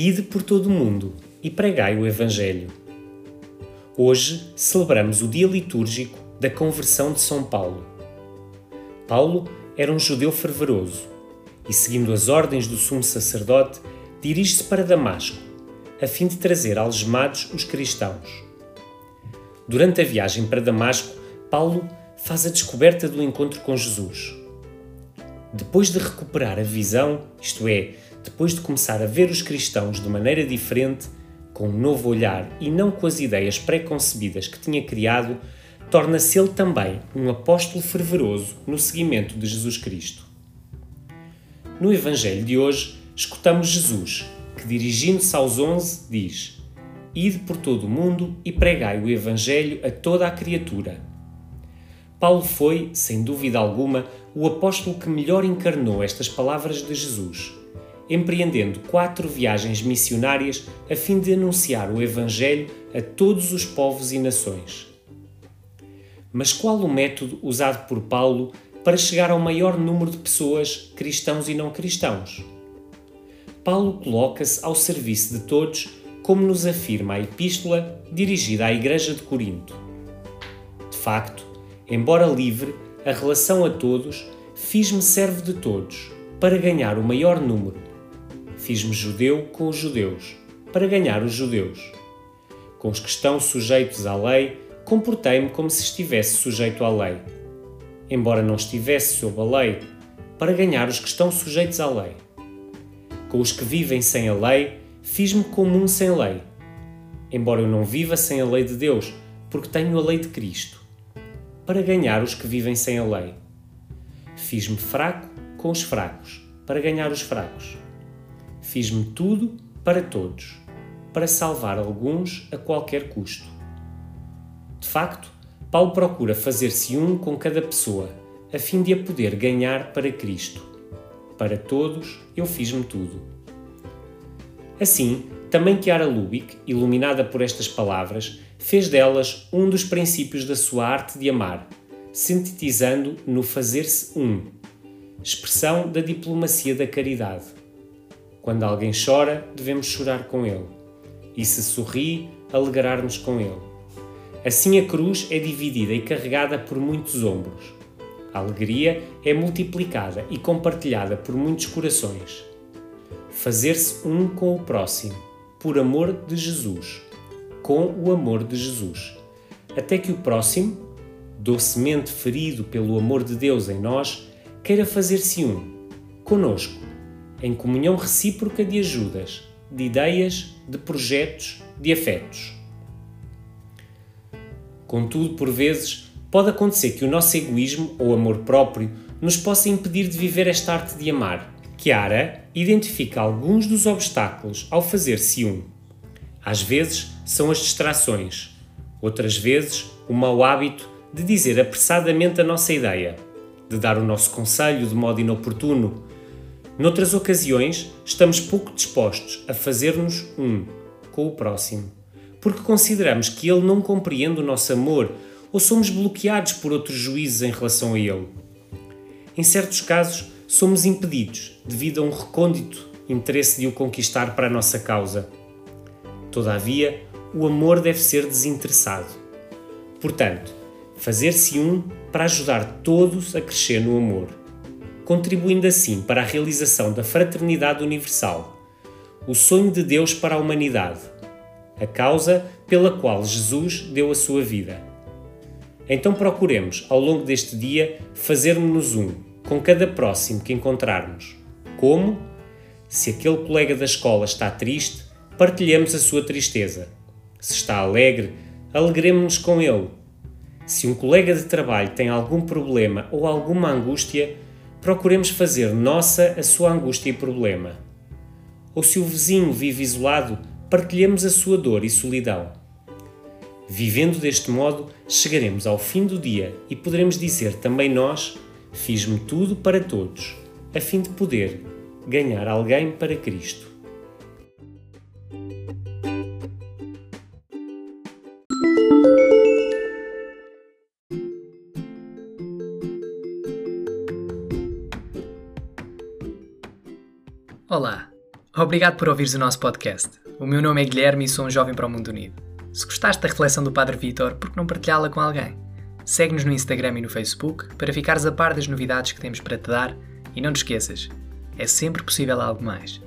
Ide por todo o mundo e pregai o Evangelho. Hoje celebramos o dia litúrgico da conversão de São Paulo. Paulo era um judeu fervoroso e, seguindo as ordens do sumo sacerdote, dirige-se para Damasco, a fim de trazer algemados os cristãos. Durante a viagem para Damasco, Paulo faz a descoberta do encontro com Jesus. Depois de recuperar a visão, isto é, depois de começar a ver os cristãos de maneira diferente, com um novo olhar e não com as ideias preconcebidas que tinha criado, torna-se ele também um apóstolo fervoroso no seguimento de Jesus Cristo. No Evangelho de hoje, escutamos Jesus, que dirigindo-se aos onze, diz: Ide por todo o mundo e pregai o Evangelho a toda a criatura. Paulo foi, sem dúvida alguma, o apóstolo que melhor encarnou estas palavras de Jesus, empreendendo quatro viagens missionárias a fim de anunciar o Evangelho a todos os povos e nações. Mas qual o método usado por Paulo para chegar ao maior número de pessoas, cristãos e não cristãos? Paulo coloca-se ao serviço de todos, como nos afirma a epístola dirigida à Igreja de Corinto. De facto, embora livre, a relação a todos, fiz-me servo de todos, para ganhar o maior número. Fiz-me judeu com os judeus, para ganhar os judeus. Com os que estão sujeitos à lei, comportei-me como se estivesse sujeito à lei. Embora não estivesse sob a lei, para ganhar os que estão sujeitos à lei. Com os que vivem sem a lei, fiz-me como um sem lei. Embora eu não viva sem a lei de Deus, porque tenho a lei de Cristo para ganhar os que vivem sem a lei. Fiz-me fraco com os fracos, para ganhar os fracos. Fiz-me tudo para todos, para salvar alguns a qualquer custo. De facto, Paulo procura fazer-se um com cada pessoa, a fim de a poder ganhar para Cristo. Para todos, eu fiz-me tudo. Assim, também Chiara Lubick, iluminada por estas palavras, fez delas um dos princípios da sua arte de amar, sintetizando no fazer-se um, expressão da diplomacia da caridade. Quando alguém chora, devemos chorar com ele, e se sorri, alegrar-nos com ele. Assim a cruz é dividida e carregada por muitos ombros. A alegria é multiplicada e compartilhada por muitos corações. Fazer-se um com o próximo por amor de Jesus, com o amor de Jesus, até que o próximo, docemente ferido pelo amor de Deus em nós, queira fazer-se um, conosco, em comunhão recíproca de ajudas, de ideias, de projetos, de afetos. Contudo, por vezes, pode acontecer que o nosso egoísmo ou amor próprio nos possa impedir de viver esta arte de amar Chiara identifica alguns dos obstáculos ao fazer-se um. Às vezes são as distrações, outras vezes o mau hábito de dizer apressadamente a nossa ideia, de dar o nosso conselho de modo inoportuno. Noutras ocasiões, estamos pouco dispostos a fazer-nos um com o próximo, porque consideramos que ele não compreende o nosso amor ou somos bloqueados por outros juízes em relação a ele. Em certos casos, somos impedidos devido a um recôndito interesse de o conquistar para a nossa causa. Todavia, o amor deve ser desinteressado. Portanto, fazer-se um para ajudar todos a crescer no amor, contribuindo assim para a realização da fraternidade universal, o sonho de Deus para a humanidade, a causa pela qual Jesus deu a sua vida. Então procuremos, ao longo deste dia, fazer-nos um com cada próximo que encontrarmos. Como? Se aquele colega da escola está triste, partilhemos a sua tristeza. Se está alegre, alegremos-nos com ele. Se um colega de trabalho tem algum problema ou alguma angústia, procuremos fazer nossa a sua angústia e problema. Ou se o vizinho vive isolado, partilhemos a sua dor e solidão. Vivendo deste modo, chegaremos ao fim do dia e poderemos dizer também nós Fiz-me tudo para todos, a fim de poder ganhar alguém para Cristo. Olá, Obrigado por ouvires o nosso podcast. O meu nome é Guilherme e sou um jovem para o mundo unido. Se gostaste da reflexão do Padre Vitor, por que não partilhá-la com alguém? Segue-nos no Instagram e no Facebook para ficares a par das novidades que temos para te dar e não te esqueças, é sempre possível algo mais.